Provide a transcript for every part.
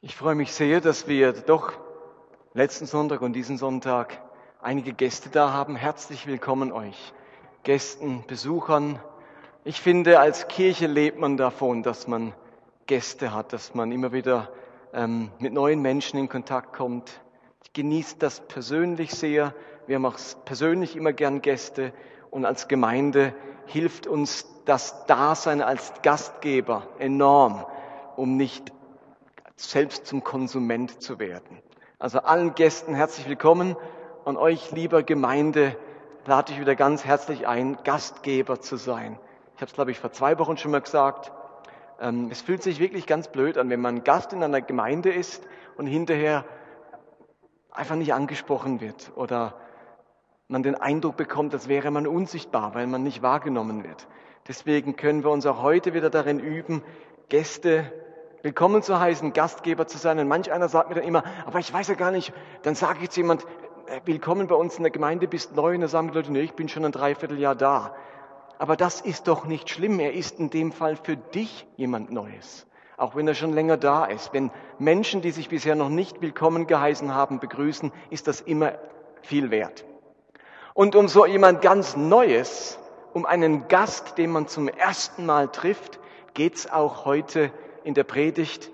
Ich freue mich sehr, dass wir doch letzten Sonntag und diesen Sonntag einige Gäste da haben. Herzlich willkommen euch, Gästen, Besuchern. Ich finde, als Kirche lebt man davon, dass man Gäste hat, dass man immer wieder ähm, mit neuen Menschen in Kontakt kommt. Ich genieße das persönlich sehr. Wir haben auch persönlich immer gern Gäste und als Gemeinde hilft uns das Dasein als Gastgeber enorm, um nicht selbst zum Konsument zu werden. Also allen Gästen herzlich willkommen und euch, lieber Gemeinde, lade ich wieder ganz herzlich ein, Gastgeber zu sein. Ich habe es, glaube ich, vor zwei Wochen schon mal gesagt. Ähm, es fühlt sich wirklich ganz blöd an, wenn man Gast in einer Gemeinde ist und hinterher einfach nicht angesprochen wird oder man den Eindruck bekommt, als wäre man unsichtbar, weil man nicht wahrgenommen wird. Deswegen können wir uns auch heute wieder darin üben, Gäste willkommen zu heißen, Gastgeber zu sein. Und manch einer sagt mir dann immer, aber ich weiß ja gar nicht, dann sage ich zu jemand, äh, willkommen bei uns in der Gemeinde, bist neu. Und dann sagen die Leute, nee, ich bin schon ein Dreivierteljahr da. Aber das ist doch nicht schlimm. Er ist in dem Fall für dich jemand Neues. Auch wenn er schon länger da ist. Wenn Menschen, die sich bisher noch nicht willkommen geheißen haben, begrüßen, ist das immer viel wert. Und um so jemand ganz Neues, um einen Gast, den man zum ersten Mal trifft, geht's auch heute in der Predigt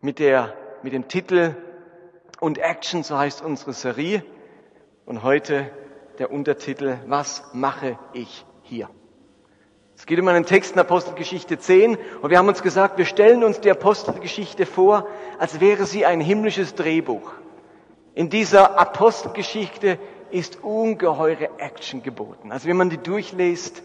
mit, der, mit dem Titel und Action, so heißt unsere Serie. Und heute der Untertitel, was mache ich hier? Es geht um einen Text in Apostelgeschichte 10 und wir haben uns gesagt, wir stellen uns die Apostelgeschichte vor, als wäre sie ein himmlisches Drehbuch. In dieser Apostelgeschichte ist ungeheure Action geboten. Also wenn man die durchliest,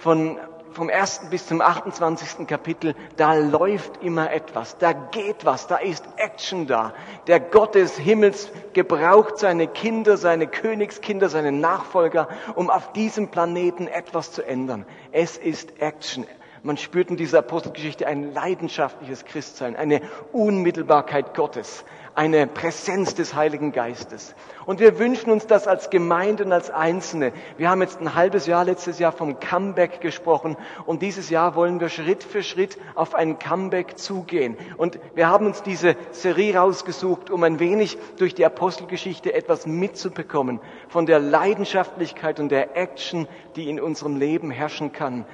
von vom ersten bis zum 28. Kapitel, da läuft immer etwas, da geht was, da ist Action da. Der Gott des Himmels gebraucht seine Kinder, seine Königskinder, seine Nachfolger, um auf diesem Planeten etwas zu ändern. Es ist Action. Man spürt in dieser Apostelgeschichte ein leidenschaftliches Christsein, eine Unmittelbarkeit Gottes, eine Präsenz des Heiligen Geistes. Und wir wünschen uns das als Gemeinde und als Einzelne. Wir haben jetzt ein halbes Jahr, letztes Jahr vom Comeback gesprochen und dieses Jahr wollen wir Schritt für Schritt auf ein Comeback zugehen. Und wir haben uns diese Serie rausgesucht, um ein wenig durch die Apostelgeschichte etwas mitzubekommen von der Leidenschaftlichkeit und der Action, die in unserem Leben herrschen kann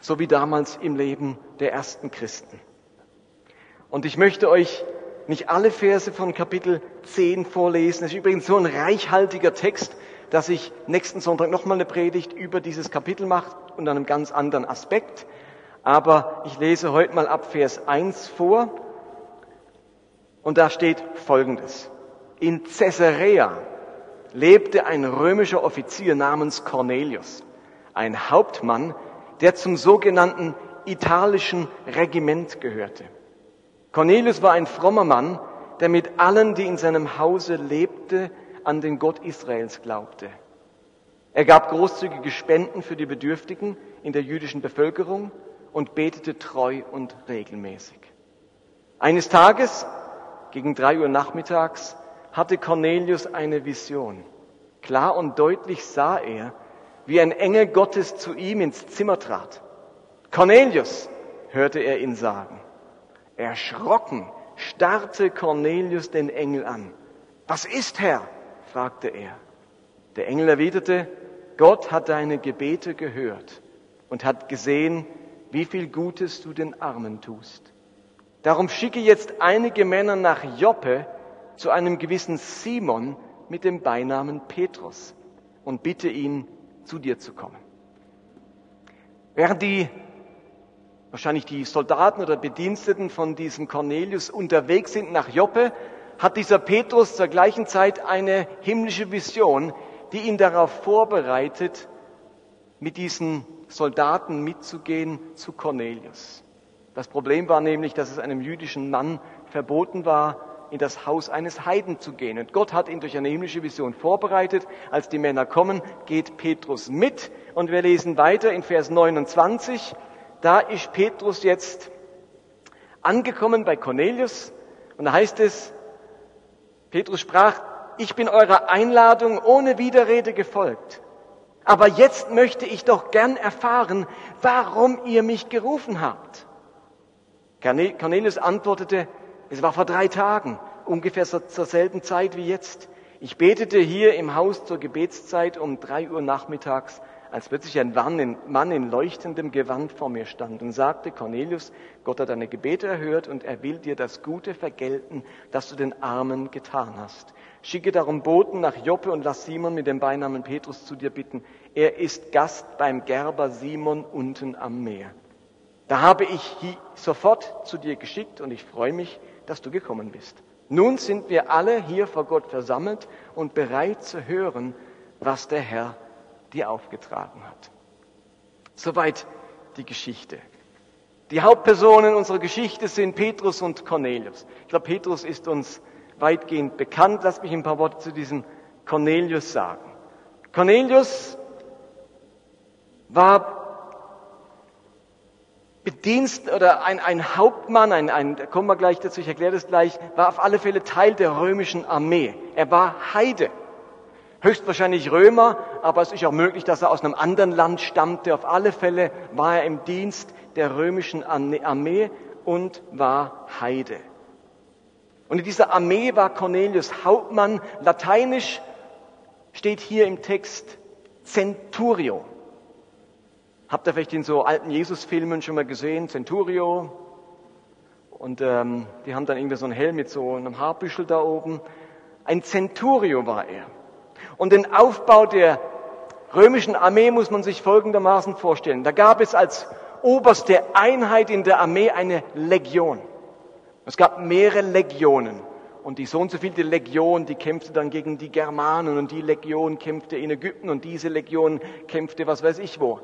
so wie damals im Leben der ersten Christen. Und ich möchte euch nicht alle Verse von Kapitel 10 vorlesen. Es ist übrigens so ein reichhaltiger Text, dass ich nächsten Sonntag nochmal eine Predigt über dieses Kapitel mache und einem ganz anderen Aspekt. Aber ich lese heute mal ab Vers 1 vor. Und da steht Folgendes. In Caesarea lebte ein römischer Offizier namens Cornelius, ein Hauptmann der zum sogenannten italischen Regiment gehörte. Cornelius war ein frommer Mann, der mit allen, die in seinem Hause lebte, an den Gott Israels glaubte. Er gab großzügige Spenden für die Bedürftigen in der jüdischen Bevölkerung und betete treu und regelmäßig. Eines Tages, gegen drei Uhr nachmittags, hatte Cornelius eine Vision. Klar und deutlich sah er, wie ein Engel Gottes zu ihm ins Zimmer trat. Cornelius, hörte er ihn sagen. Erschrocken starrte Cornelius den Engel an. Was ist, Herr? fragte er. Der Engel erwiderte, Gott hat deine Gebete gehört und hat gesehen, wie viel Gutes du den Armen tust. Darum schicke jetzt einige Männer nach Joppe zu einem gewissen Simon mit dem Beinamen Petrus und bitte ihn, zu dir zu kommen. Während die, wahrscheinlich die Soldaten oder Bediensteten von diesem Cornelius unterwegs sind nach Joppe, hat dieser Petrus zur gleichen Zeit eine himmlische Vision, die ihn darauf vorbereitet, mit diesen Soldaten mitzugehen zu Cornelius. Das Problem war nämlich, dass es einem jüdischen Mann verboten war, in das Haus eines Heiden zu gehen. Und Gott hat ihn durch eine himmlische Vision vorbereitet. Als die Männer kommen, geht Petrus mit. Und wir lesen weiter in Vers 29. Da ist Petrus jetzt angekommen bei Cornelius. Und da heißt es, Petrus sprach, ich bin eurer Einladung ohne Widerrede gefolgt. Aber jetzt möchte ich doch gern erfahren, warum ihr mich gerufen habt. Cornelius antwortete, Es war vor drei Tagen, ungefähr zur selben Zeit wie jetzt. Ich betete hier im Haus zur Gebetszeit um drei Uhr nachmittags, als plötzlich ein Mann in leuchtendem Gewand vor mir stand und sagte, Cornelius, Gott hat deine Gebete erhört und er will dir das Gute vergelten, das du den Armen getan hast. Schicke darum Boten nach Joppe und lass Simon mit dem Beinamen Petrus zu dir bitten. Er ist Gast beim Gerber Simon unten am Meer. Da habe ich sofort zu dir geschickt und ich freue mich, dass du gekommen bist. Nun sind wir alle hier vor Gott versammelt und bereit zu hören, was der Herr dir aufgetragen hat. Soweit die Geschichte. Die Hauptpersonen unserer Geschichte sind Petrus und Cornelius. Ich glaube, Petrus ist uns weitgehend bekannt. Lass mich ein paar Worte zu diesem Cornelius sagen. Cornelius war Bedienst oder ein, ein Hauptmann, ein, ein, da kommen wir gleich dazu, ich erkläre das gleich, war auf alle Fälle Teil der römischen Armee. Er war Heide. Höchstwahrscheinlich Römer, aber es ist auch möglich, dass er aus einem anderen Land stammte. Auf alle Fälle war er im Dienst der römischen Armee und war Heide. Und in dieser Armee war Cornelius Hauptmann. Lateinisch steht hier im Text Centurio. Habt ihr vielleicht in so alten Jesus-Filmen schon mal gesehen, Centurio? Und ähm, die haben dann irgendwie so einen Helm mit so einem Haarbüschel da oben. Ein Centurio war er. Und den Aufbau der römischen Armee muss man sich folgendermaßen vorstellen. Da gab es als oberste Einheit in der Armee eine Legion. Es gab mehrere Legionen. Und die so und so vielte Legion, die kämpfte dann gegen die Germanen und die Legion kämpfte in Ägypten und diese Legion kämpfte was weiß ich wo.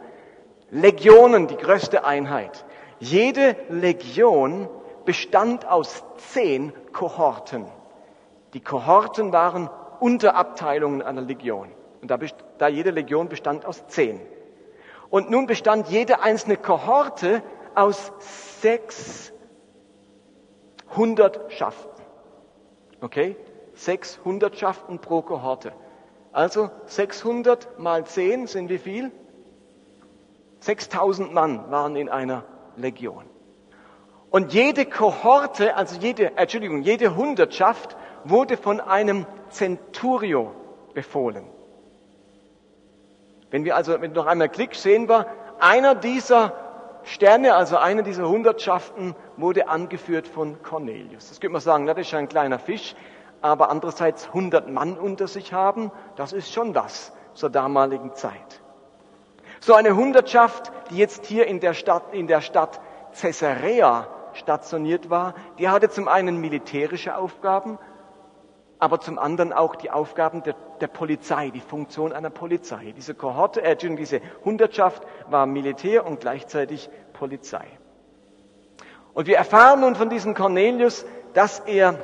Legionen, die größte Einheit. Jede Legion bestand aus zehn Kohorten. Die Kohorten waren Unterabteilungen einer Legion. Und da, da jede Legion bestand aus zehn. Und nun bestand jede einzelne Kohorte aus sechs Hundertschaften. Okay? Sechs Hundertschaften pro Kohorte. Also 600 mal 10 sind wie viel? 6000 Mann waren in einer Legion. Und jede Kohorte, also jede, Entschuldigung, jede Hundertschaft wurde von einem Centurio befohlen. Wenn wir also mit noch einmal Klick sehen wir, einer dieser Sterne, also einer dieser Hundertschaften, wurde angeführt von Cornelius. Das könnte man sagen, das ist ein kleiner Fisch, aber andererseits 100 Mann unter sich haben, das ist schon was zur damaligen Zeit. So eine Hundertschaft, die jetzt hier in der Stadt, in der Stadt Caesarea stationiert war, die hatte zum einen militärische Aufgaben, aber zum anderen auch die Aufgaben der, der Polizei, die Funktion einer Polizei. Diese Kohorte, äh, diese Hundertschaft war Militär und gleichzeitig Polizei. Und wir erfahren nun von diesem Cornelius, dass er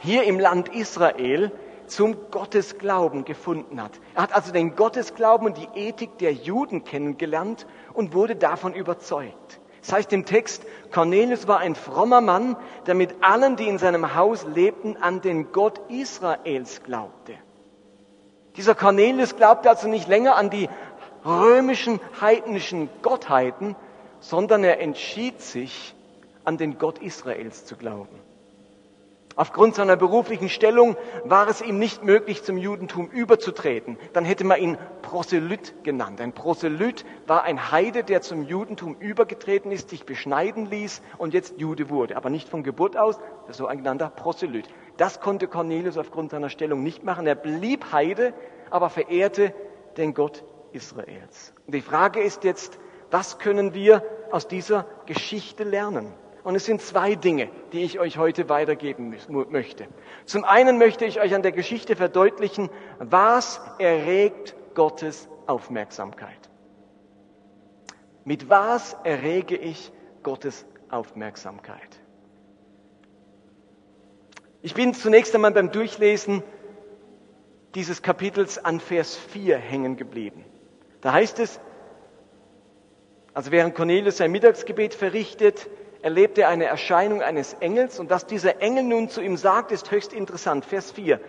hier im Land Israel zum Gottesglauben gefunden hat. Er hat also den Gottesglauben und die Ethik der Juden kennengelernt und wurde davon überzeugt. Das heißt im Text, Cornelius war ein frommer Mann, der mit allen, die in seinem Haus lebten, an den Gott Israels glaubte. Dieser Cornelius glaubte also nicht länger an die römischen heidnischen Gottheiten, sondern er entschied sich, an den Gott Israels zu glauben. Aufgrund seiner beruflichen Stellung war es ihm nicht möglich, zum Judentum überzutreten. Dann hätte man ihn Proselyt genannt. Ein Proselyt war ein Heide, der zum Judentum übergetreten ist, sich beschneiden ließ und jetzt Jude wurde. Aber nicht von Geburt aus, so ein genannter Proselyt. Das konnte Cornelius aufgrund seiner Stellung nicht machen. Er blieb Heide, aber verehrte den Gott Israels. Und die Frage ist jetzt, was können wir aus dieser Geschichte lernen? Und es sind zwei Dinge, die ich euch heute weitergeben möchte. Zum einen möchte ich euch an der Geschichte verdeutlichen, was erregt Gottes Aufmerksamkeit. Mit was errege ich Gottes Aufmerksamkeit? Ich bin zunächst einmal beim Durchlesen dieses Kapitels an Vers 4 hängen geblieben. Da heißt es, also während Cornelius sein Mittagsgebet verrichtet, erlebt er eine Erscheinung eines Engels und was dieser Engel nun zu ihm sagt, ist höchst interessant. Vers 4.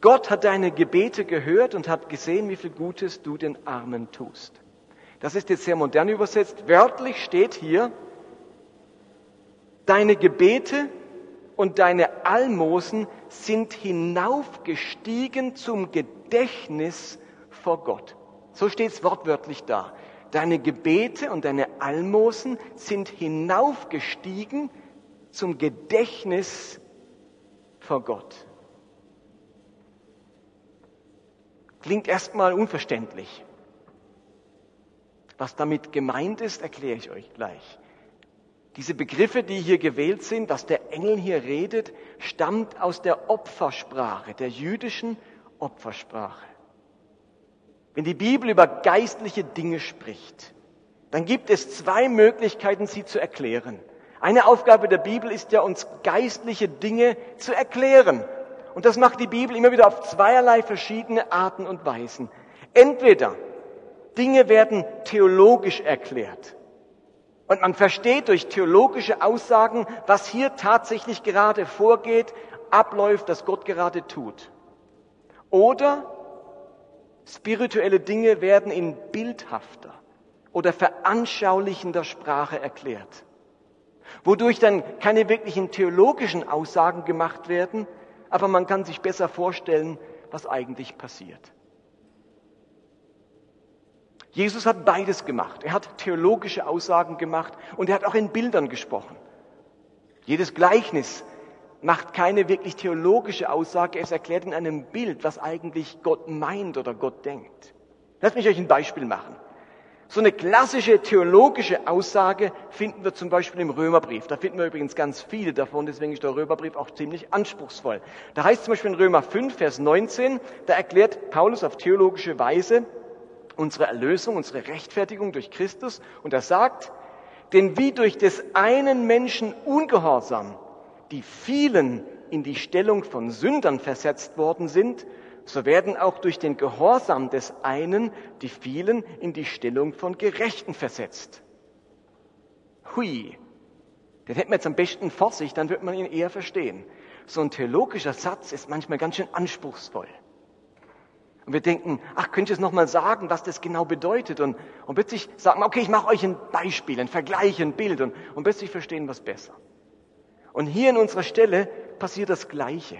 Gott hat deine Gebete gehört und hat gesehen, wie viel Gutes du den Armen tust. Das ist jetzt sehr modern übersetzt. Wörtlich steht hier, deine Gebete und deine Almosen sind hinaufgestiegen zum Gedächtnis vor Gott. So steht es wortwörtlich da. Deine Gebete und deine Almosen sind hinaufgestiegen zum Gedächtnis vor Gott. Klingt erstmal unverständlich. Was damit gemeint ist, erkläre ich euch gleich. Diese Begriffe, die hier gewählt sind, was der Engel hier redet, stammt aus der Opfersprache, der jüdischen Opfersprache. Wenn die Bibel über geistliche Dinge spricht, dann gibt es zwei Möglichkeiten, sie zu erklären. Eine Aufgabe der Bibel ist ja, uns geistliche Dinge zu erklären. Und das macht die Bibel immer wieder auf zweierlei verschiedene Arten und Weisen. Entweder Dinge werden theologisch erklärt. Und man versteht durch theologische Aussagen, was hier tatsächlich gerade vorgeht, abläuft, dass Gott gerade tut. Oder spirituelle Dinge werden in bildhafter oder veranschaulichender Sprache erklärt, wodurch dann keine wirklichen theologischen Aussagen gemacht werden, aber man kann sich besser vorstellen, was eigentlich passiert. Jesus hat beides gemacht. Er hat theologische Aussagen gemacht und er hat auch in Bildern gesprochen. Jedes Gleichnis macht keine wirklich theologische Aussage, es erklärt in einem Bild, was eigentlich Gott meint oder Gott denkt. Lasst mich euch ein Beispiel machen. So eine klassische theologische Aussage finden wir zum Beispiel im Römerbrief. Da finden wir übrigens ganz viele davon, deswegen ist der Römerbrief auch ziemlich anspruchsvoll. Da heißt zum Beispiel in Römer 5, Vers 19, da erklärt Paulus auf theologische Weise, unsere Erlösung, unsere Rechtfertigung durch Christus. Und er sagt, denn wie durch des einen Menschen Ungehorsam die vielen in die Stellung von Sündern versetzt worden sind, so werden auch durch den Gehorsam des einen die vielen in die Stellung von Gerechten versetzt. Hui, den hätten wir jetzt am besten vor sich, dann wird man ihn eher verstehen. So ein theologischer Satz ist manchmal ganz schön anspruchsvoll. Und wir denken, ach, könnt ihr es nochmal sagen, was das genau bedeutet? Und, und plötzlich sagen okay, ich mache euch ein Beispiel, ein Vergleich, ein Bild. Und, und plötzlich verstehen wir es besser. Und hier in unserer Stelle passiert das Gleiche.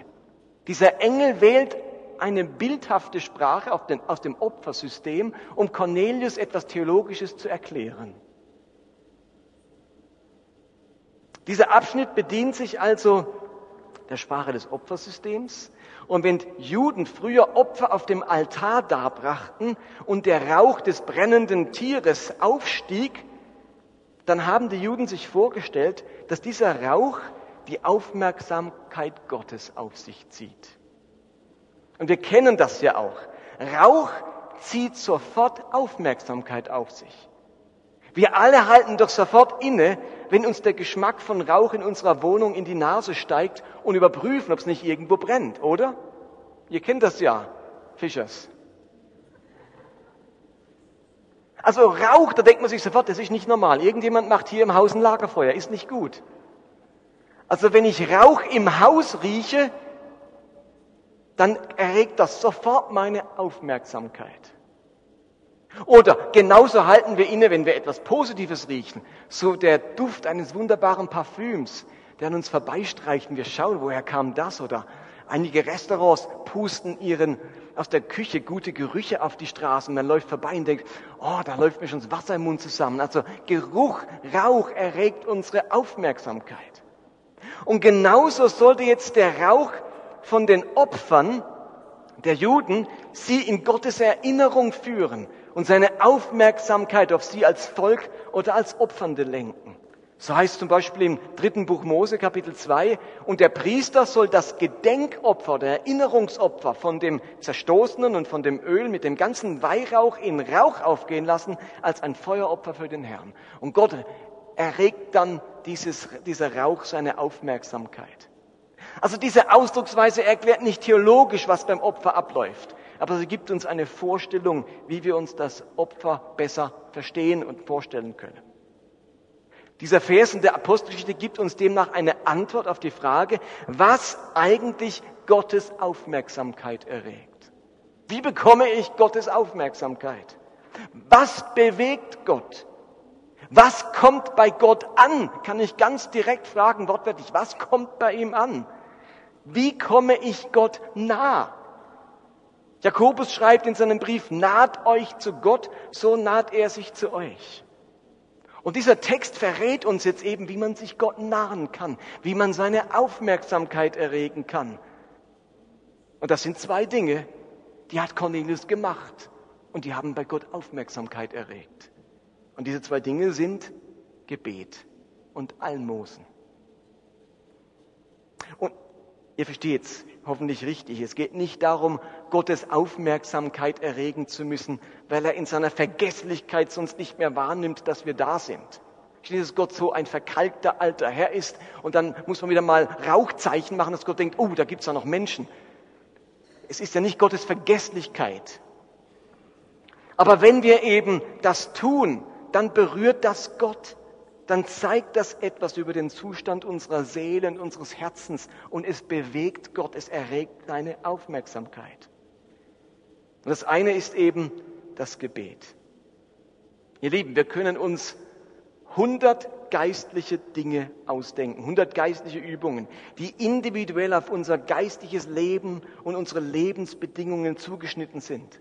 Dieser Engel wählt eine bildhafte Sprache aus dem Opfersystem, um Cornelius etwas Theologisches zu erklären. Dieser Abschnitt bedient sich also der Sprache des Opfersystems. Und wenn Juden früher Opfer auf dem Altar darbrachten und der Rauch des brennenden Tieres aufstieg, dann haben die Juden sich vorgestellt, dass dieser Rauch die Aufmerksamkeit Gottes auf sich zieht. Und wir kennen das ja auch. Rauch zieht sofort Aufmerksamkeit auf sich. Wir alle halten doch sofort inne, wenn uns der Geschmack von Rauch in unserer Wohnung in die Nase steigt und überprüfen, ob es nicht irgendwo brennt, oder? Ihr kennt das ja, Fischers. Also Rauch, da denkt man sich sofort, das ist nicht normal. Irgendjemand macht hier im Haus ein Lagerfeuer, ist nicht gut. Also wenn ich Rauch im Haus rieche, dann erregt das sofort meine Aufmerksamkeit. Oder genauso halten wir inne, wenn wir etwas Positives riechen. So der Duft eines wunderbaren Parfüms, der an uns vorbeistreicht und wir schauen, woher kam das? Oder einige Restaurants pusten ihren aus der Küche gute Gerüche auf die Straßen. Man läuft vorbei und denkt, oh, da läuft mir schon das Wasser im Mund zusammen. Also Geruch, Rauch erregt unsere Aufmerksamkeit. Und genauso sollte jetzt der Rauch von den Opfern der Juden sie in Gottes Erinnerung führen und seine Aufmerksamkeit auf sie als Volk oder als Opfernde lenken. So heißt zum Beispiel im dritten Buch Mose Kapitel 2, und der Priester soll das Gedenkopfer, der Erinnerungsopfer von dem Zerstoßenen und von dem Öl mit dem ganzen Weihrauch in Rauch aufgehen lassen als ein Feueropfer für den Herrn. Und Gott erregt dann dieses, dieser Rauch seine Aufmerksamkeit. Also diese Ausdrucksweise erklärt nicht theologisch, was beim Opfer abläuft, aber sie gibt uns eine Vorstellung, wie wir uns das Opfer besser verstehen und vorstellen können. Dieser Vers in der Apostelgeschichte gibt uns demnach eine Antwort auf die Frage, was eigentlich Gottes Aufmerksamkeit erregt. Wie bekomme ich Gottes Aufmerksamkeit? Was bewegt Gott? Was kommt bei Gott an? Kann ich ganz direkt fragen, wortwörtlich, was kommt bei ihm an? Wie komme ich Gott nah? Jakobus schreibt in seinem Brief, naht euch zu Gott, so naht er sich zu euch. Und dieser Text verrät uns jetzt eben, wie man sich Gott nahen kann, wie man seine Aufmerksamkeit erregen kann. Und das sind zwei Dinge, die hat Cornelius gemacht und die haben bei Gott Aufmerksamkeit erregt. Und diese zwei Dinge sind Gebet und Almosen. Und ihr versteht es hoffentlich richtig. Es geht nicht darum, Gottes Aufmerksamkeit erregen zu müssen, weil er in seiner Vergesslichkeit sonst nicht mehr wahrnimmt, dass wir da sind. Schließlich dass Gott so ein verkalkter alter Herr ist und dann muss man wieder mal Rauchzeichen machen, dass Gott denkt, oh, da gibt es ja noch Menschen. Es ist ja nicht Gottes Vergesslichkeit. Aber wenn wir eben das tun, dann berührt das Gott. Dann zeigt das etwas über den Zustand unserer Seele und unseres Herzens und es bewegt Gott, es erregt seine Aufmerksamkeit. Und das eine ist eben das Gebet. Ihr Lieben, wir können uns 100 geistliche Dinge ausdenken, 100 geistliche Übungen, die individuell auf unser geistliches Leben und unsere Lebensbedingungen zugeschnitten sind.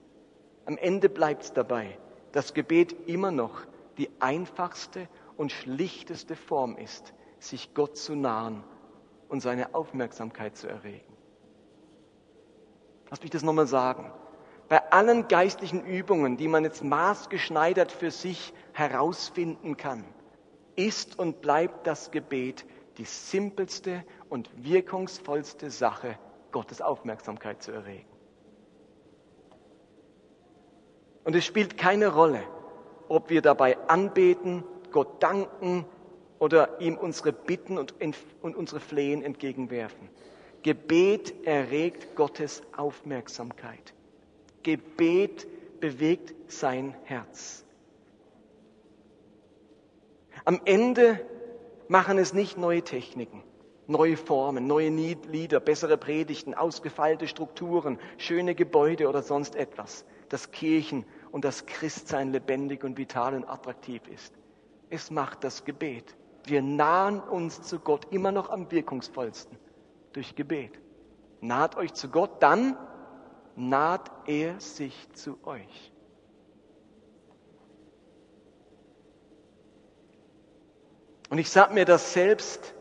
Am Ende bleibt es dabei, dass Gebet immer noch die einfachste und schlichteste Form ist, sich Gott zu nahen und seine Aufmerksamkeit zu erregen. Lass mich das nochmal sagen. Bei allen geistlichen Übungen, die man jetzt maßgeschneidert für sich herausfinden kann, ist und bleibt das Gebet die simpelste und wirkungsvollste Sache, Gottes Aufmerksamkeit zu erregen. Und es spielt keine Rolle, ob wir dabei anbeten, Gott danken oder ihm unsere Bitten und, und unsere Flehen entgegenwerfen. Gebet erregt Gottes Aufmerksamkeit. Gebet bewegt sein Herz. Am Ende machen es nicht neue Techniken, neue Formen, neue Lieder, bessere Predigten, ausgefeilte Strukturen, schöne Gebäude oder sonst etwas, das Kirchen und das Christsein lebendig und vital und attraktiv ist. Es macht das Gebet. Wir nahen uns zu Gott immer noch am wirkungsvollsten durch Gebet. Naht euch zu Gott, dann naht er sich zu euch. Und ich sage mir das selbst,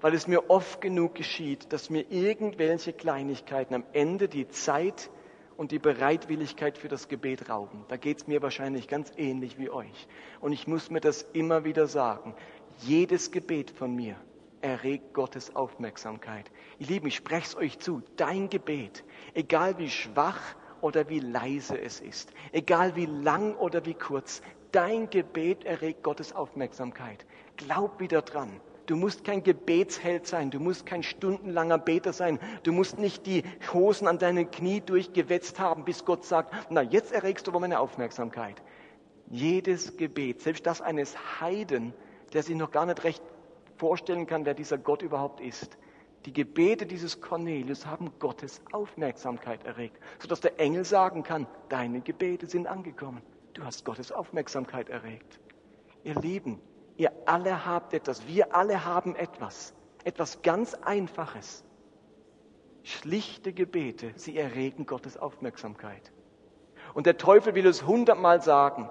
weil es mir oft genug geschieht, dass mir irgendwelche Kleinigkeiten am Ende die Zeit und die Bereitwilligkeit für das Gebet rauben. Da geht es mir wahrscheinlich ganz ähnlich wie euch. Und ich muss mir das immer wieder sagen. Jedes Gebet von mir erregt Gottes Aufmerksamkeit. Ihr Lieben, ich spreche es euch zu. Dein Gebet, egal wie schwach oder wie leise es ist, egal wie lang oder wie kurz, dein Gebet erregt Gottes Aufmerksamkeit. Glaub wieder dran. Du musst kein Gebetsheld sein, du musst kein stundenlanger Beter sein, du musst nicht die Hosen an deinen Knie durchgewetzt haben, bis Gott sagt, na jetzt erregst du aber meine Aufmerksamkeit. Jedes Gebet, selbst das eines Heiden, der sich noch gar nicht recht vorstellen kann, wer dieser Gott überhaupt ist, die Gebete dieses Cornelius haben Gottes Aufmerksamkeit erregt, sodass der Engel sagen kann, deine Gebete sind angekommen. Du hast Gottes Aufmerksamkeit erregt. Ihr Lieben, Ihr alle habt etwas, wir alle haben etwas, etwas ganz Einfaches. Schlichte Gebete, sie erregen Gottes Aufmerksamkeit. Und der Teufel will es hundertmal sagen,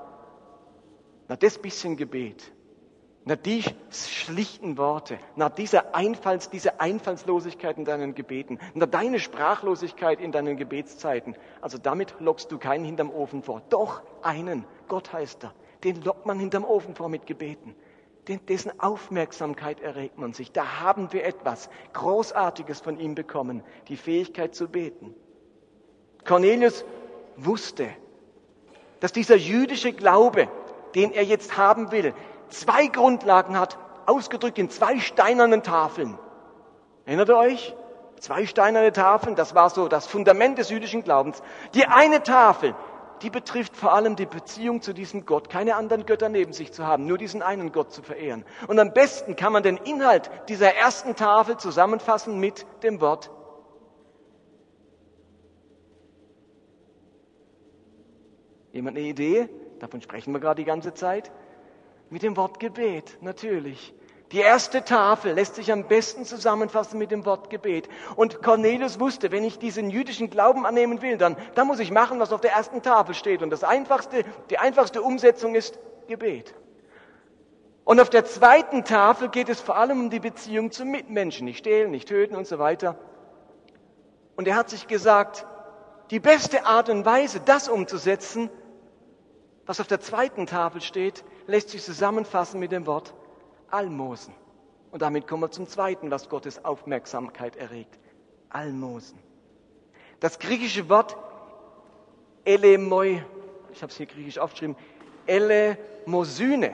na das bisschen Gebet, na die schlichten Worte, na dieser Einfalls, diese Einfallslosigkeit in deinen Gebeten, na deine Sprachlosigkeit in deinen Gebetszeiten, also damit lockst du keinen hinterm Ofen vor. Doch einen, Gott heißt er, den lockt man hinterm Ofen vor mit Gebeten dessen Aufmerksamkeit erregt man sich. Da haben wir etwas Großartiges von ihm bekommen, die Fähigkeit zu beten. Cornelius wusste, dass dieser jüdische Glaube, den er jetzt haben will, zwei Grundlagen hat, ausgedrückt in zwei steinernen Tafeln. Erinnert ihr euch? Zwei steinerne Tafeln, das war so das Fundament des jüdischen Glaubens. Die eine Tafel, die betrifft vor allem die Beziehung zu diesem Gott, keine anderen Götter neben sich zu haben, nur diesen einen Gott zu verehren. Und am besten kann man den Inhalt dieser ersten Tafel zusammenfassen mit dem Wort Jemand eine Idee? Davon sprechen wir gerade die ganze Zeit. Mit dem Wort Gebet, natürlich. Die erste Tafel lässt sich am besten zusammenfassen mit dem Wort Gebet. Und Cornelius wusste, wenn ich diesen jüdischen Glauben annehmen will, dann, dann muss ich machen, was auf der ersten Tafel steht. Und das einfachste, die einfachste Umsetzung ist Gebet. Und auf der zweiten Tafel geht es vor allem um die Beziehung zum Mitmenschen. Nicht stehlen, nicht töten und so weiter. Und er hat sich gesagt, die beste Art und Weise, das umzusetzen, was auf der zweiten Tafel steht, lässt sich zusammenfassen mit dem Wort Almosen. Und damit kommen wir zum zweiten, was Gottes Aufmerksamkeit erregt. Almosen. Das griechische Wort Elemoi, ich habe es hier griechisch aufgeschrieben, Elemosyne,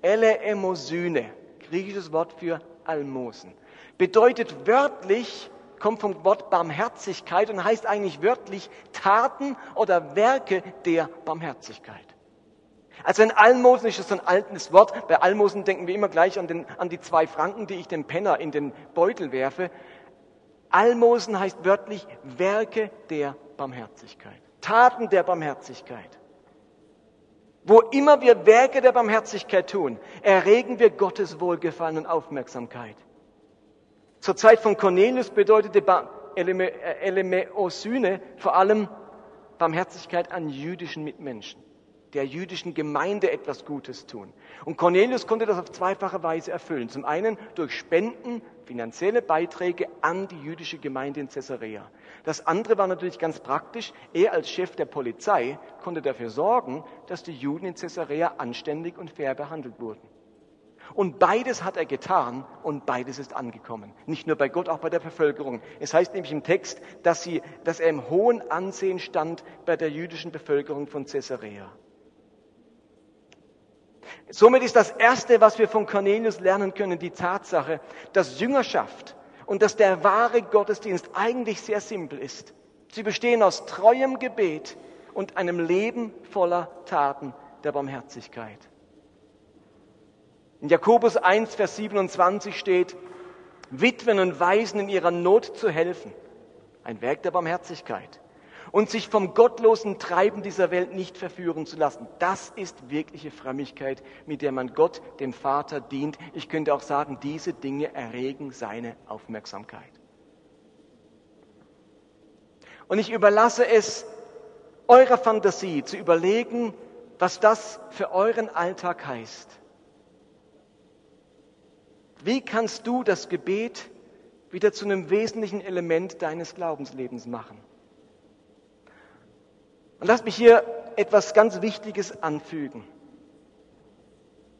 Eleemosyne, griechisches Wort für Almosen, bedeutet wörtlich, kommt vom Wort Barmherzigkeit und heißt eigentlich wörtlich Taten oder Werke der Barmherzigkeit. Also ein Almosen ist so ein altes Wort. Bei Almosen denken wir immer gleich an, den, an die zwei Franken, die ich dem Penner in den Beutel werfe. Almosen heißt wörtlich Werke der Barmherzigkeit. Taten der Barmherzigkeit. Wo immer wir Werke der Barmherzigkeit tun, erregen wir Gottes Wohlgefallen und Aufmerksamkeit. Zur Zeit von Cornelius bedeutete Elemeosyne vor allem Barmherzigkeit an jüdischen Mitmenschen der jüdischen Gemeinde etwas Gutes tun. Und Cornelius konnte das auf zweifache Weise erfüllen. Zum einen durch Spenden, finanzielle Beiträge an die jüdische Gemeinde in Caesarea. Das andere war natürlich ganz praktisch. Er als Chef der Polizei konnte dafür sorgen, dass die Juden in Caesarea anständig und fair behandelt wurden. Und beides hat er getan und beides ist angekommen. Nicht nur bei Gott, auch bei der Bevölkerung. Es heißt nämlich im Text, dass, sie, dass er im hohen Ansehen stand bei der jüdischen Bevölkerung von Caesarea. Somit ist das Erste, was wir von Cornelius lernen können, die Tatsache, dass Jüngerschaft und dass der wahre Gottesdienst eigentlich sehr simpel ist. Sie bestehen aus treuem Gebet und einem Leben voller Taten der Barmherzigkeit. In Jakobus 1, Vers 27 steht, Witwen und Waisen in ihrer Not zu helfen. Ein Werk der Barmherzigkeit und sich vom gottlosen Treiben dieser Welt nicht verführen zu lassen. Das ist wirkliche Frömmigkeit, mit der man Gott, dem Vater, dient. Ich könnte auch sagen, diese Dinge erregen seine Aufmerksamkeit. Und ich überlasse es eurer Fantasie zu überlegen, was das für euren Alltag heißt. Wie kannst du das Gebet wieder zu einem wesentlichen Element deines Glaubenslebens machen? Und lass mich hier etwas ganz Wichtiges anfügen.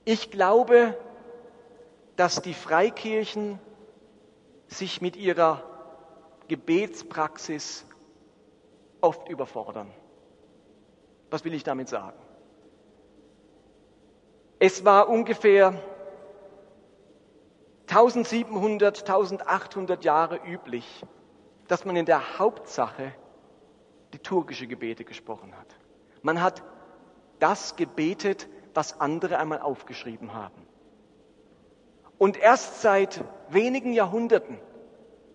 Ich glaube, dass die Freikirchen sich mit ihrer Gebetspraxis oft überfordern. Was will ich damit sagen? Es war ungefähr 1700, 1800 Jahre üblich, dass man in der Hauptsache liturgische Gebete gesprochen hat. Man hat das gebetet, was andere einmal aufgeschrieben haben. Und erst seit wenigen Jahrhunderten,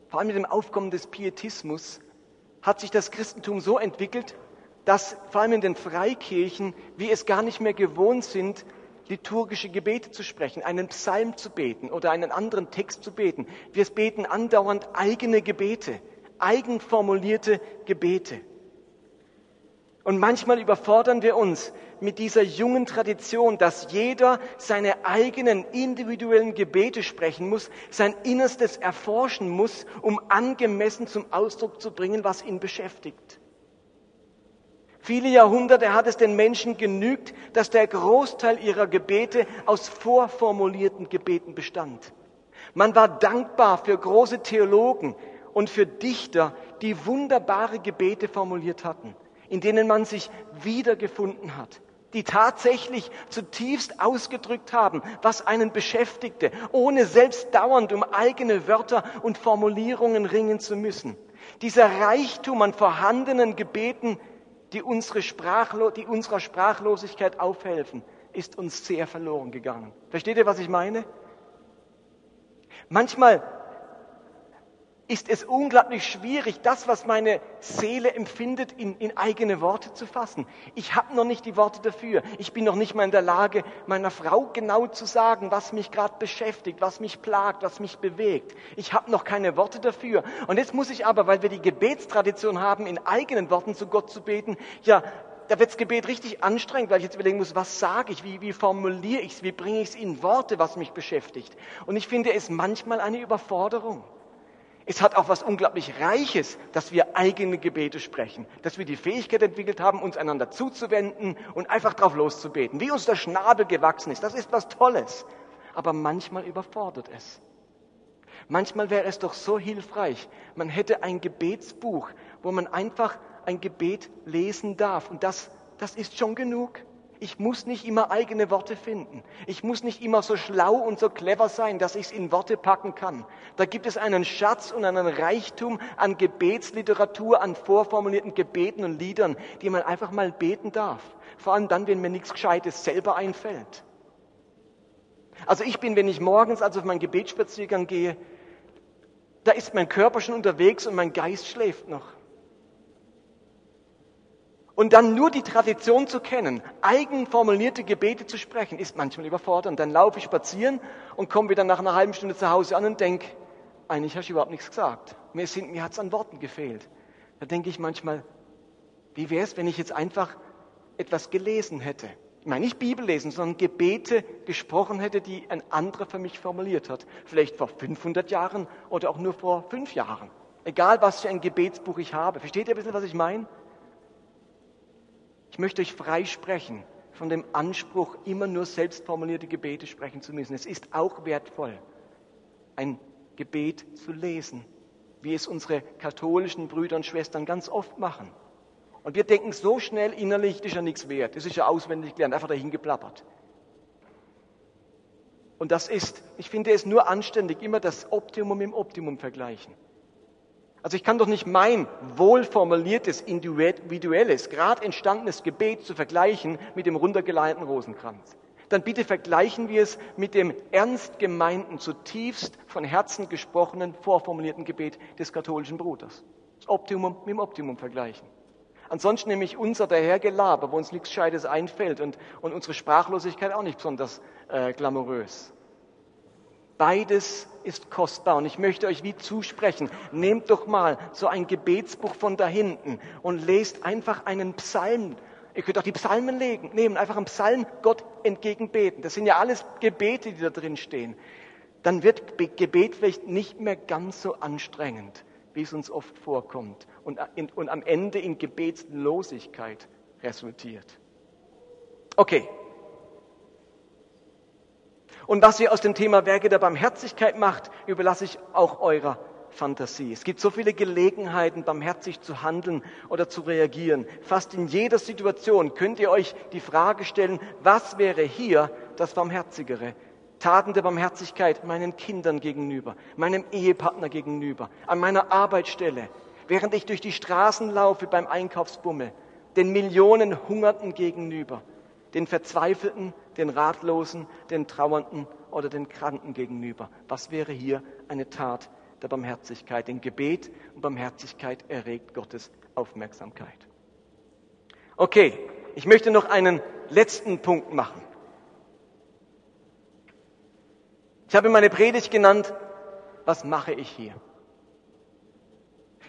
vor allem mit dem Aufkommen des Pietismus, hat sich das Christentum so entwickelt, dass vor allem in den Freikirchen wir es gar nicht mehr gewohnt sind, liturgische Gebete zu sprechen, einen Psalm zu beten oder einen anderen Text zu beten. Wir beten andauernd eigene Gebete, eigenformulierte Gebete. Und manchmal überfordern wir uns mit dieser jungen Tradition, dass jeder seine eigenen individuellen Gebete sprechen muss, sein Innerstes erforschen muss, um angemessen zum Ausdruck zu bringen, was ihn beschäftigt. Viele Jahrhunderte hat es den Menschen genügt, dass der Großteil ihrer Gebete aus vorformulierten Gebeten bestand. Man war dankbar für große Theologen und für Dichter, die wunderbare Gebete formuliert hatten in denen man sich wiedergefunden hat, die tatsächlich zutiefst ausgedrückt haben, was einen beschäftigte, ohne selbst dauernd um eigene Wörter und Formulierungen ringen zu müssen. Dieser Reichtum an vorhandenen Gebeten, die, unsere Sprachlo die unserer Sprachlosigkeit aufhelfen, ist uns sehr verloren gegangen. Versteht ihr, was ich meine? Manchmal ist es unglaublich schwierig, das, was meine Seele empfindet, in, in eigene Worte zu fassen. Ich habe noch nicht die Worte dafür. Ich bin noch nicht mal in der Lage, meiner Frau genau zu sagen, was mich gerade beschäftigt, was mich plagt, was mich bewegt. Ich habe noch keine Worte dafür. Und jetzt muss ich aber, weil wir die Gebetstradition haben, in eigenen Worten zu Gott zu beten, ja, da wird das Gebet richtig anstrengend, weil ich jetzt überlegen muss, was sage ich, wie, wie formuliere ich es, wie bringe ich es in Worte, was mich beschäftigt. Und ich finde es manchmal eine Überforderung. Es hat auch was unglaublich Reiches, dass wir eigene Gebete sprechen, dass wir die Fähigkeit entwickelt haben, uns einander zuzuwenden und einfach drauf loszubeten, wie uns der Schnabel gewachsen ist. Das ist was Tolles. Aber manchmal überfordert es. Manchmal wäre es doch so hilfreich, man hätte ein Gebetsbuch, wo man einfach ein Gebet lesen darf. Und das, das ist schon genug. Ich muss nicht immer eigene Worte finden. Ich muss nicht immer so schlau und so clever sein, dass ich es in Worte packen kann. Da gibt es einen Schatz und einen Reichtum an Gebetsliteratur, an vorformulierten Gebeten und Liedern, die man einfach mal beten darf. Vor allem dann, wenn mir nichts Gescheites selber einfällt. Also ich bin, wenn ich morgens also auf meinen Gebetsspaziergang gehe, da ist mein Körper schon unterwegs und mein Geist schläft noch. Und dann nur die Tradition zu kennen, eigen formulierte Gebete zu sprechen, ist manchmal überfordernd. Dann laufe ich spazieren und komme wieder nach einer halben Stunde zu Hause an und denke, eigentlich hast du überhaupt nichts gesagt. Mir, mir hat es an Worten gefehlt. Da denke ich manchmal, wie wäre es, wenn ich jetzt einfach etwas gelesen hätte? Ich meine nicht Bibel lesen, sondern Gebete gesprochen hätte, die ein anderer für mich formuliert hat. Vielleicht vor 500 Jahren oder auch nur vor fünf Jahren. Egal, was für ein Gebetsbuch ich habe. Versteht ihr ein bisschen, was ich meine? Ich möchte euch freisprechen von dem Anspruch, immer nur selbstformulierte Gebete sprechen zu müssen. Es ist auch wertvoll, ein Gebet zu lesen, wie es unsere katholischen Brüder und Schwestern ganz oft machen. Und wir denken so schnell innerlich, das ist ja nichts wert, das ist ja auswendig gelernt, einfach dahin geplappert. Und das ist, ich finde es nur anständig, immer das Optimum im Optimum vergleichen. Also ich kann doch nicht mein wohlformuliertes, individuelles, gerade entstandenes Gebet zu vergleichen mit dem runtergeleiteten Rosenkranz. Dann bitte vergleichen wir es mit dem ernst gemeinten, zutiefst von Herzen gesprochenen, vorformulierten Gebet des katholischen Bruders. Das Optimum mit dem Optimum vergleichen. Ansonsten nämlich unser Dahergelaber, wo uns nichts Scheides einfällt und, und unsere Sprachlosigkeit auch nicht besonders äh, glamourös. Beides ist kostbar und ich möchte euch wie zusprechen, nehmt doch mal so ein Gebetsbuch von da hinten und lest einfach einen Psalm. Ihr könnt auch die Psalmen legen, nehmen, einfach einen Psalm Gott entgegenbeten. Das sind ja alles Gebete, die da drin stehen. Dann wird Gebet vielleicht nicht mehr ganz so anstrengend, wie es uns oft vorkommt und, in, und am Ende in Gebetslosigkeit resultiert. Okay, und was ihr aus dem Thema Werke der Barmherzigkeit macht, überlasse ich auch eurer Fantasie. Es gibt so viele Gelegenheiten, barmherzig zu handeln oder zu reagieren. Fast in jeder Situation könnt ihr euch die Frage stellen, was wäre hier das Barmherzigere? Taten der Barmherzigkeit meinen Kindern gegenüber, meinem Ehepartner gegenüber, an meiner Arbeitsstelle, während ich durch die Straßen laufe beim Einkaufsbummel, den Millionen Hungernden gegenüber, den Verzweifelten, den Ratlosen, den Trauernden oder den Kranken gegenüber. Was wäre hier eine Tat der Barmherzigkeit? Denn Gebet und Barmherzigkeit erregt Gottes Aufmerksamkeit. Okay, ich möchte noch einen letzten Punkt machen. Ich habe meine Predigt genannt, was mache ich hier?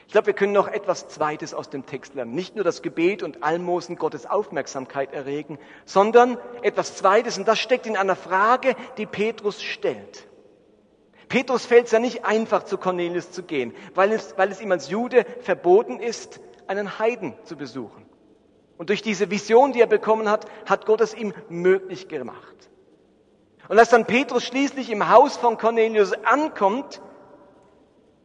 Ich glaube, wir können noch etwas Zweites aus dem Text lernen. Nicht nur das Gebet und Almosen Gottes Aufmerksamkeit erregen, sondern etwas Zweites, und das steckt in einer Frage, die Petrus stellt. Petrus fällt es ja nicht einfach, zu Cornelius zu gehen, weil es, weil es ihm als Jude verboten ist, einen Heiden zu besuchen. Und durch diese Vision, die er bekommen hat, hat Gott es ihm möglich gemacht. Und als dann Petrus schließlich im Haus von Cornelius ankommt,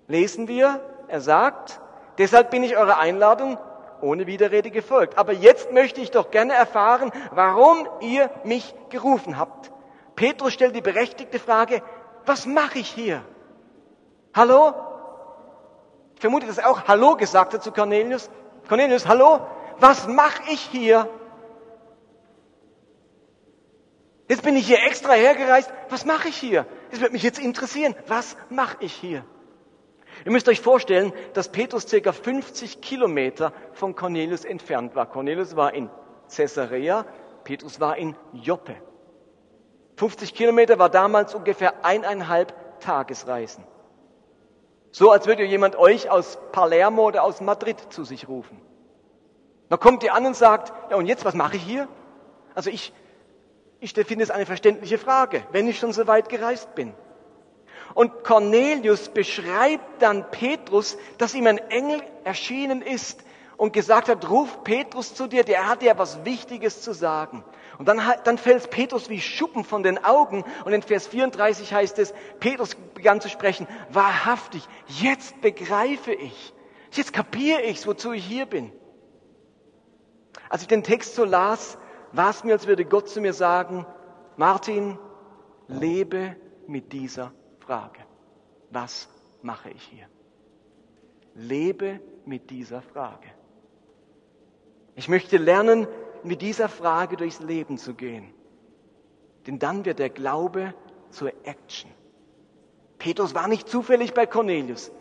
lesen wir, er sagt, deshalb bin ich eurer Einladung ohne Widerrede gefolgt. Aber jetzt möchte ich doch gerne erfahren, warum ihr mich gerufen habt. Petrus stellt die berechtigte Frage, was mache ich hier? Hallo? Ich vermute, dass er auch Hallo gesagt hat zu Cornelius. Cornelius, hallo? Was mache ich hier? Jetzt bin ich hier extra hergereist. Was mache ich hier? Das wird mich jetzt interessieren. Was mache ich hier? Ihr müsst euch vorstellen, dass Petrus circa 50 Kilometer von Cornelius entfernt war. Cornelius war in Caesarea, Petrus war in Joppe. 50 Kilometer war damals ungefähr eineinhalb Tagesreisen. So als würde jemand euch aus Palermo oder aus Madrid zu sich rufen. Dann kommt ihr an und sagt, ja und jetzt, was mache ich hier? Also ich, ich finde es eine verständliche Frage, wenn ich schon so weit gereist bin. Und Cornelius beschreibt dann Petrus, dass ihm ein Engel erschienen ist und gesagt hat, ruf Petrus zu dir, der hat dir was Wichtiges zu sagen. Und dann, dann fällt Petrus wie Schuppen von den Augen und in Vers 34 heißt es, Petrus begann zu sprechen, wahrhaftig, jetzt begreife ich, jetzt kapiere ich, wozu ich hier bin. Als ich den Text so las, war es mir, als würde Gott zu mir sagen, Martin, lebe mit dieser Frage. Was mache ich hier? Lebe mit dieser Frage. Ich möchte lernen, mit dieser Frage durchs Leben zu gehen. Denn dann wird der Glaube zur Action. Petrus war nicht zufällig bei Cornelius.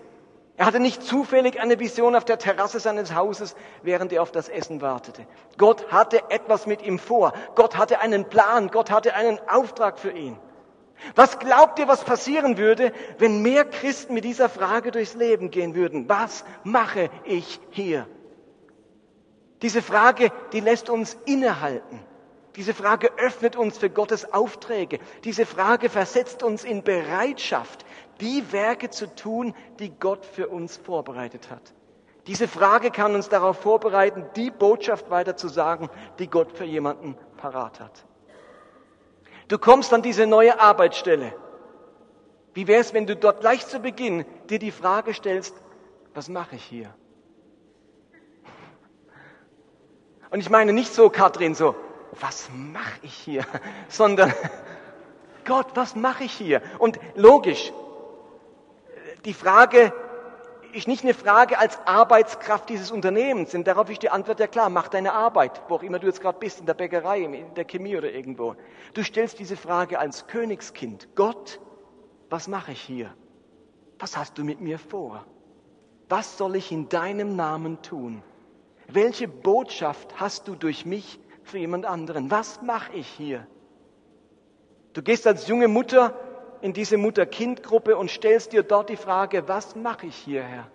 Er hatte nicht zufällig eine Vision auf der Terrasse seines Hauses, während er auf das Essen wartete. Gott hatte etwas mit ihm vor. Gott hatte einen Plan. Gott hatte einen Auftrag für ihn. Was glaubt ihr, was passieren würde, wenn mehr Christen mit dieser Frage durchs Leben gehen würden? Was mache ich hier? Diese Frage, die lässt uns innehalten. Diese Frage öffnet uns für Gottes Aufträge. Diese Frage versetzt uns in Bereitschaft, die Werke zu tun, die Gott für uns vorbereitet hat. Diese Frage kann uns darauf vorbereiten, die Botschaft weiterzusagen, die Gott für jemanden parat hat. Du kommst an diese neue Arbeitsstelle. Wie wäre es, wenn du dort gleich zu Beginn dir die Frage stellst, was mache ich hier? Und ich meine nicht so, Katrin, so, was mache ich hier? Sondern, Gott, was mache ich hier? Und logisch, die Frage ist nicht eine Frage als Arbeitskraft dieses Unternehmens, denn darauf ist die Antwort ja klar, mach deine Arbeit, wo auch immer du jetzt gerade bist, in der Bäckerei, in der Chemie oder irgendwo. Du stellst diese Frage als Königskind. Gott, was mache ich hier? Was hast du mit mir vor? Was soll ich in deinem Namen tun? Welche Botschaft hast du durch mich für jemand anderen? Was mache ich hier? Du gehst als junge Mutter in diese Mutter-Kind-Gruppe und stellst dir dort die Frage, was mache ich hier, Herr?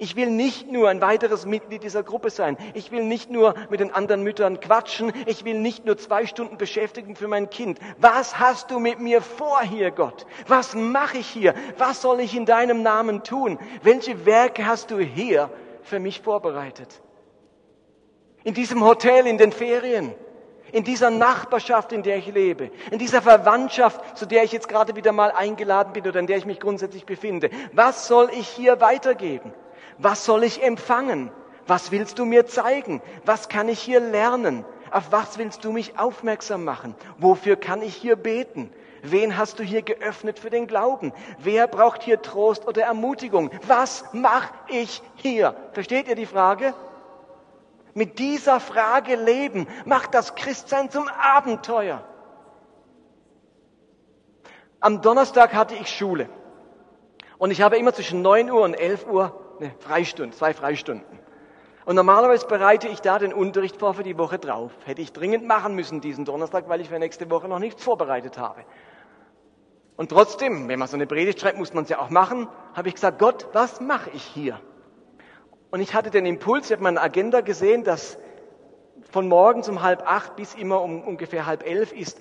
Ich will nicht nur ein weiteres Mitglied dieser Gruppe sein. Ich will nicht nur mit den anderen Müttern quatschen. Ich will nicht nur zwei Stunden beschäftigen für mein Kind. Was hast du mit mir vor hier, Gott? Was mache ich hier? Was soll ich in deinem Namen tun? Welche Werke hast du hier für mich vorbereitet. In diesem Hotel, in den Ferien, in dieser Nachbarschaft, in der ich lebe, in dieser Verwandtschaft, zu der ich jetzt gerade wieder mal eingeladen bin oder in der ich mich grundsätzlich befinde. Was soll ich hier weitergeben? Was soll ich empfangen? Was willst du mir zeigen? Was kann ich hier lernen? Auf was willst du mich aufmerksam machen? Wofür kann ich hier beten? Wen hast du hier geöffnet für den Glauben? Wer braucht hier Trost oder Ermutigung? Was mache ich hier? Versteht ihr die Frage? Mit dieser Frage leben macht das Christsein zum Abenteuer. Am Donnerstag hatte ich Schule. Und ich habe immer zwischen 9 Uhr und 11 Uhr eine Freistunde, zwei Freistunden. Und normalerweise bereite ich da den Unterricht vor für die Woche drauf. Hätte ich dringend machen müssen diesen Donnerstag, weil ich für nächste Woche noch nichts vorbereitet habe. Und trotzdem, wenn man so eine Predigt schreibt, muss man es ja auch machen, habe ich gesagt, Gott, was mache ich hier? Und ich hatte den Impuls, ich habe meine Agenda gesehen, dass von morgens um halb acht bis immer um ungefähr halb elf ist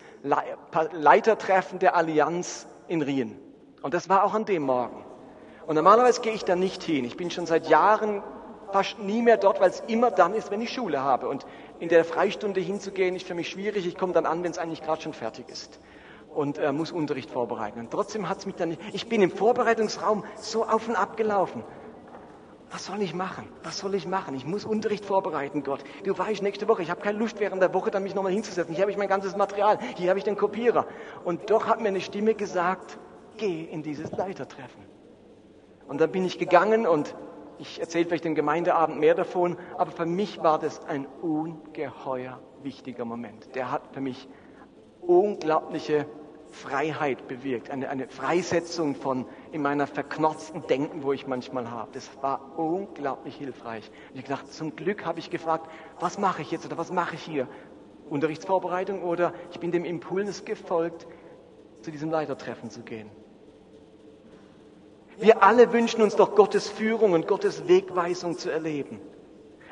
Leitertreffen der Allianz in Rien. Und das war auch an dem Morgen. Und normalerweise gehe ich da nicht hin. Ich bin schon seit Jahren fast nie mehr dort, weil es immer dann ist, wenn ich Schule habe. Und in der Freistunde hinzugehen, ist für mich schwierig. Ich komme dann an, wenn es eigentlich gerade schon fertig ist und äh, muss Unterricht vorbereiten. Und trotzdem hat es mich dann nicht, ich bin im Vorbereitungsraum so auf und ab gelaufen. Was soll ich machen? Was soll ich machen? Ich muss Unterricht vorbereiten, Gott. Du weißt, nächste Woche, ich habe keine Lust während der Woche, dann mich nochmal hinzusetzen. Hier habe ich mein ganzes Material, hier habe ich den Kopierer. Und doch hat mir eine Stimme gesagt, geh in dieses Leitertreffen. Und dann bin ich gegangen und ich erzähle vielleicht im Gemeindeabend mehr davon, aber für mich war das ein ungeheuer wichtiger Moment. Der hat für mich unglaubliche Freiheit bewirkt, eine, eine Freisetzung von in meiner verknorzten Denken, wo ich manchmal habe. Das war unglaublich hilfreich. Und ich dachte, zum Glück habe ich gefragt, was mache ich jetzt oder was mache ich hier? Unterrichtsvorbereitung oder ich bin dem Impuls gefolgt, zu diesem Leitertreffen zu gehen. Wir alle wünschen uns doch Gottes Führung und Gottes Wegweisung zu erleben.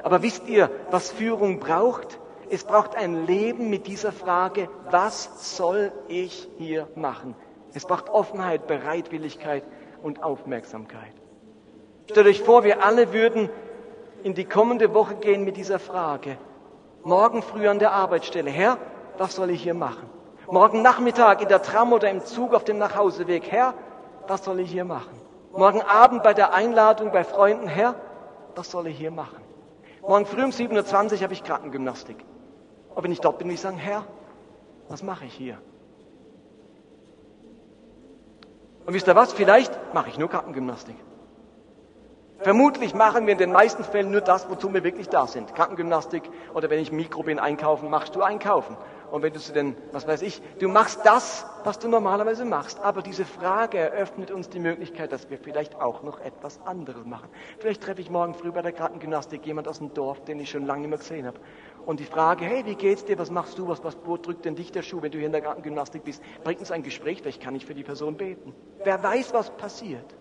Aber wisst ihr, was Führung braucht? Es braucht ein Leben mit dieser Frage, was soll ich hier machen? Es braucht Offenheit, Bereitwilligkeit und Aufmerksamkeit. Stellt euch vor, wir alle würden in die kommende Woche gehen mit dieser Frage. Morgen früh an der Arbeitsstelle. Herr, was soll ich hier machen? Morgen Nachmittag in der Tram oder im Zug auf dem Nachhauseweg. Herr, was soll ich hier machen? Morgen Abend bei der Einladung bei Freunden. Herr, was soll ich hier machen? Morgen früh um 7.20 Uhr habe ich Krankengymnastik. Und wenn ich dort bin, will ich sagen, Herr, was mache ich hier? Und wisst ihr was? Vielleicht mache ich nur Krankengymnastik. Vermutlich machen wir in den meisten Fällen nur das, wozu wir wirklich da sind. Krankengymnastik oder wenn ich Mikro bin einkaufen, machst du einkaufen. Und wenn du zu den, was weiß ich, du machst das, was du normalerweise machst. Aber diese Frage eröffnet uns die Möglichkeit, dass wir vielleicht auch noch etwas anderes machen. Vielleicht treffe ich morgen früh bei der Krankengymnastik jemand aus dem Dorf, den ich schon lange nicht mehr gesehen habe. Und die Frage, hey, wie geht's dir, was machst du, was, was, drückt denn dich der Schuh, wenn du hier in der Krankengymnastik bist? Bringt uns ein Gespräch, vielleicht kann ich für die Person beten. Wer weiß, was passiert.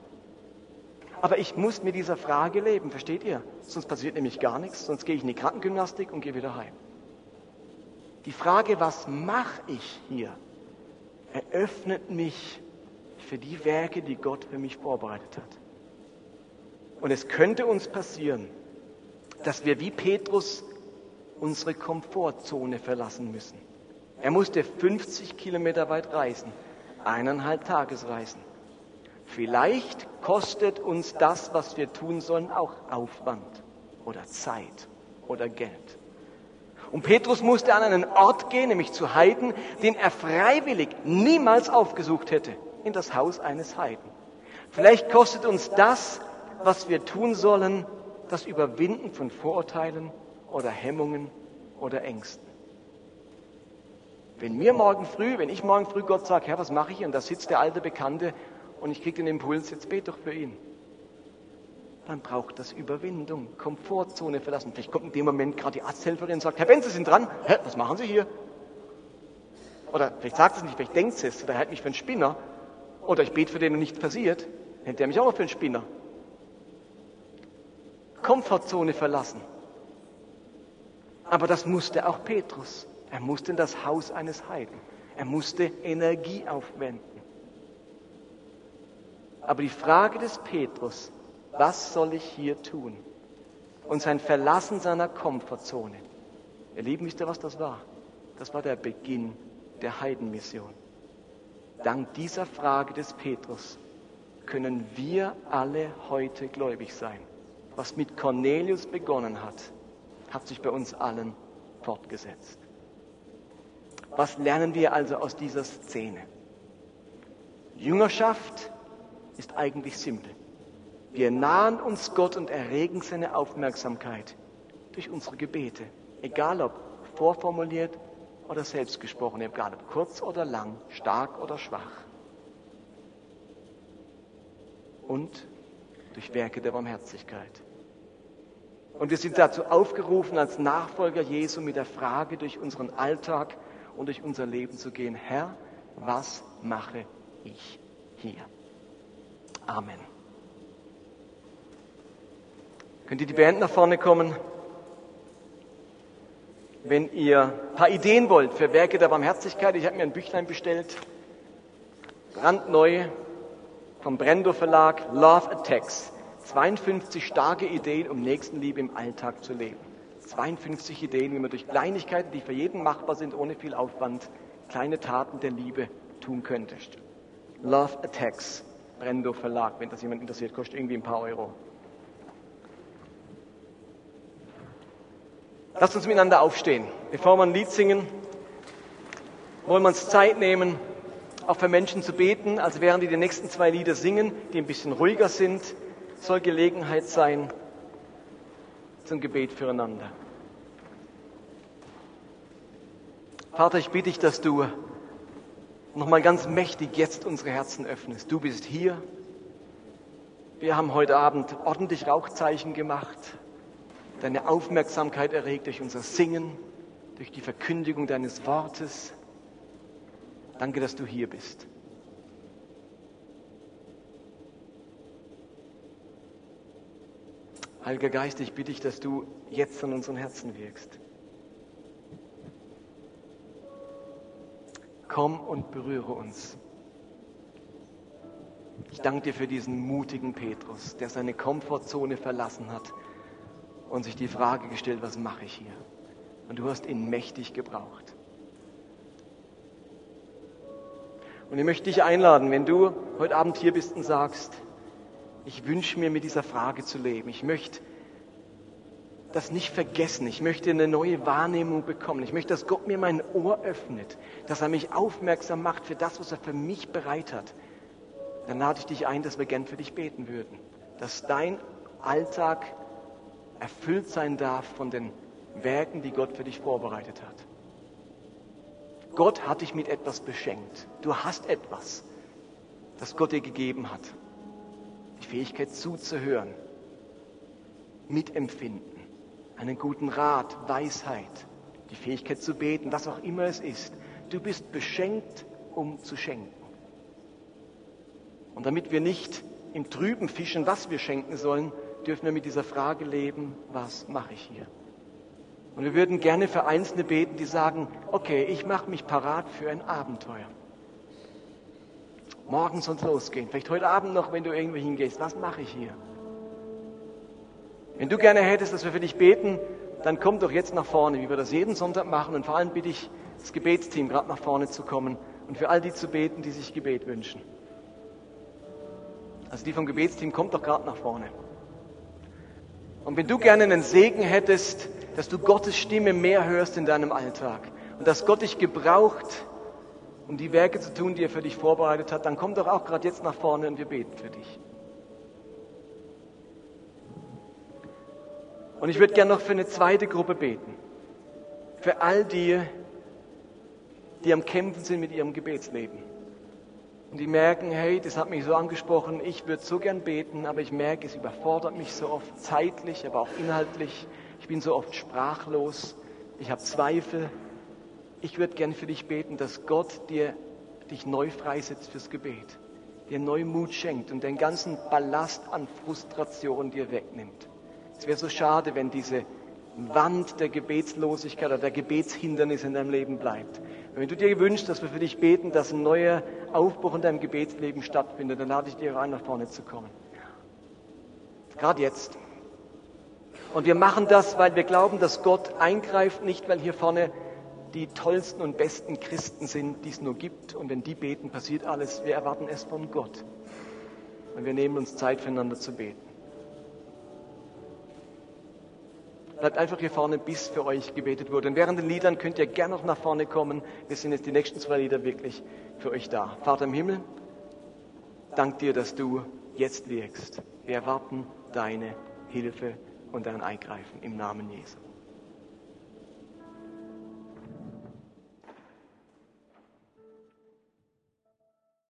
Aber ich muss mit dieser Frage leben, versteht ihr? Sonst passiert nämlich gar nichts, sonst gehe ich in die Krankengymnastik und gehe wieder heim. Die Frage, was mache ich hier, eröffnet mich für die Werke, die Gott für mich vorbereitet hat. Und es könnte uns passieren, dass wir wie Petrus unsere Komfortzone verlassen müssen. Er musste 50 Kilometer weit reisen, eineinhalb Tagesreisen. Vielleicht kostet uns das, was wir tun sollen, auch Aufwand oder Zeit oder Geld. Und Petrus musste an einen Ort gehen, nämlich zu Heiden, den er freiwillig niemals aufgesucht hätte, in das Haus eines Heiden. Vielleicht kostet uns das, was wir tun sollen, das Überwinden von Vorurteilen oder Hemmungen oder Ängsten. Wenn mir morgen früh, wenn ich morgen früh Gott sage, Herr, was mache ich? Und da sitzt der alte Bekannte und ich kriege den Impuls, jetzt bete doch für ihn dann braucht das Überwindung, Komfortzone verlassen. Vielleicht kommt in dem Moment gerade die Arzthelferin und sagt, Herr Benz, Sie sind dran. Hä, was machen Sie hier? Oder vielleicht sagt es nicht, vielleicht denkt es, oder er hält mich für einen Spinner. Oder ich bete für den und nichts passiert. Hält er mich auch noch für einen Spinner. Komfortzone verlassen. Aber das musste auch Petrus. Er musste in das Haus eines Heiden. Er musste Energie aufwenden. Aber die Frage des Petrus was soll ich hier tun? Und sein Verlassen seiner Komfortzone. Ihr Lieben, wisst ihr, was das war? Das war der Beginn der Heidenmission. Dank dieser Frage des Petrus können wir alle heute gläubig sein. Was mit Cornelius begonnen hat, hat sich bei uns allen fortgesetzt. Was lernen wir also aus dieser Szene? Jüngerschaft ist eigentlich simpel. Wir nahen uns Gott und erregen seine Aufmerksamkeit durch unsere Gebete. Egal ob vorformuliert oder selbst gesprochen, egal ob kurz oder lang, stark oder schwach. Und durch Werke der Barmherzigkeit. Und wir sind dazu aufgerufen, als Nachfolger Jesu mit der Frage durch unseren Alltag und durch unser Leben zu gehen, Herr, was mache ich hier? Amen. Könnt ihr die Band nach vorne kommen? Wenn ihr ein paar Ideen wollt für Werke der Barmherzigkeit, ich habe mir ein Büchlein bestellt, brandneu vom Brendo Verlag, Love Attacks. 52 starke Ideen, um Nächstenliebe im Alltag zu leben. 52 Ideen, wie man durch Kleinigkeiten, die für jeden machbar sind, ohne viel Aufwand, kleine Taten der Liebe tun könnte. Love Attacks, Brendo Verlag, wenn das jemand interessiert, kostet irgendwie ein paar Euro. Lasst uns miteinander aufstehen. Bevor wir ein Lied singen, wollen wir uns Zeit nehmen, auch für Menschen zu beten. Also während die die nächsten zwei Lieder singen, die ein bisschen ruhiger sind, soll Gelegenheit sein zum Gebet füreinander. Vater, ich bitte dich, dass du nochmal ganz mächtig jetzt unsere Herzen öffnest. Du bist hier, Wir haben heute Abend ordentlich Rauchzeichen gemacht, deine Aufmerksamkeit erregt durch unser Singen, durch die Verkündigung deines Wortes. Danke, dass du hier bist. Heiliger Geist, ich bitte dich, dass du jetzt an unseren Herzen wirkst. Komm und berühre uns. Ich danke dir für diesen mutigen Petrus, der seine Komfortzone verlassen hat und sich die Frage gestellt, was mache ich hier? Und du hast ihn mächtig gebraucht. Und ich möchte dich einladen, wenn du heute Abend hier bist und sagst, ich wünsche mir mit dieser Frage zu leben. Ich möchte das nicht vergessen. Ich möchte eine neue Wahrnehmung bekommen. Ich möchte, dass Gott mir mein Ohr öffnet, dass er mich aufmerksam macht für das, was er für mich bereit hat. Dann lade ich dich ein, dass wir gern für dich beten würden. Dass dein Alltag erfüllt sein darf von den Werken, die Gott für dich vorbereitet hat. Gott hat dich mit etwas beschenkt. Du hast etwas, das Gott dir gegeben hat. Die Fähigkeit zuzuhören, mitempfinden, einen guten Rat, Weisheit, die Fähigkeit zu beten, was auch immer es ist. Du bist beschenkt, um zu schenken. Und damit wir nicht im Trüben fischen, was wir schenken sollen, dürfen wir mit dieser Frage leben, was mache ich hier? Und wir würden gerne für Einzelne beten, die sagen, okay, ich mache mich parat für ein Abenteuer. Morgen soll es losgehen. Vielleicht heute Abend noch, wenn du irgendwo hingehst. Was mache ich hier? Wenn du gerne hättest, dass wir für dich beten, dann komm doch jetzt nach vorne, wie wir das jeden Sonntag machen. Und vor allem bitte ich das Gebetsteam, gerade nach vorne zu kommen und für all die zu beten, die sich Gebet wünschen. Also die vom Gebetsteam, kommt doch gerade nach vorne. Und wenn du gerne einen Segen hättest, dass du Gottes Stimme mehr hörst in deinem Alltag und dass Gott dich gebraucht, um die Werke zu tun, die er für dich vorbereitet hat, dann komm doch auch gerade jetzt nach vorne und wir beten für dich. Und ich würde gerne noch für eine zweite Gruppe beten. Für all die, die am Kämpfen sind mit ihrem Gebetsleben. Und die merken, hey, das hat mich so angesprochen, ich würde so gern beten, aber ich merke, es überfordert mich so oft zeitlich, aber auch inhaltlich. Ich bin so oft sprachlos, ich habe Zweifel. Ich würde gern für dich beten, dass Gott dir dich neu freisetzt fürs Gebet, dir neu Mut schenkt und den ganzen Ballast an Frustration dir wegnimmt. Es wäre so schade, wenn diese Wand der Gebetslosigkeit oder der Gebetshindernis in deinem Leben bleibt. Wenn du dir wünschst, dass wir für dich beten, dass ein neuer Aufbruch in deinem Gebetsleben stattfindet, dann lade ich dir ein, nach vorne zu kommen. Gerade jetzt. Und wir machen das, weil wir glauben, dass Gott eingreift, nicht weil hier vorne die tollsten und besten Christen sind, die es nur gibt. Und wenn die beten, passiert alles. Wir erwarten es von Gott. Und wir nehmen uns Zeit füreinander zu beten. Bleibt einfach hier vorne, bis für euch gebetet wurde. Und während den Liedern könnt ihr gerne noch nach vorne kommen. Wir sind jetzt die nächsten zwei Lieder wirklich für euch da. Vater im Himmel, dank dir, dass du jetzt wirkst. Wir erwarten deine Hilfe und dein Eingreifen im Namen Jesu.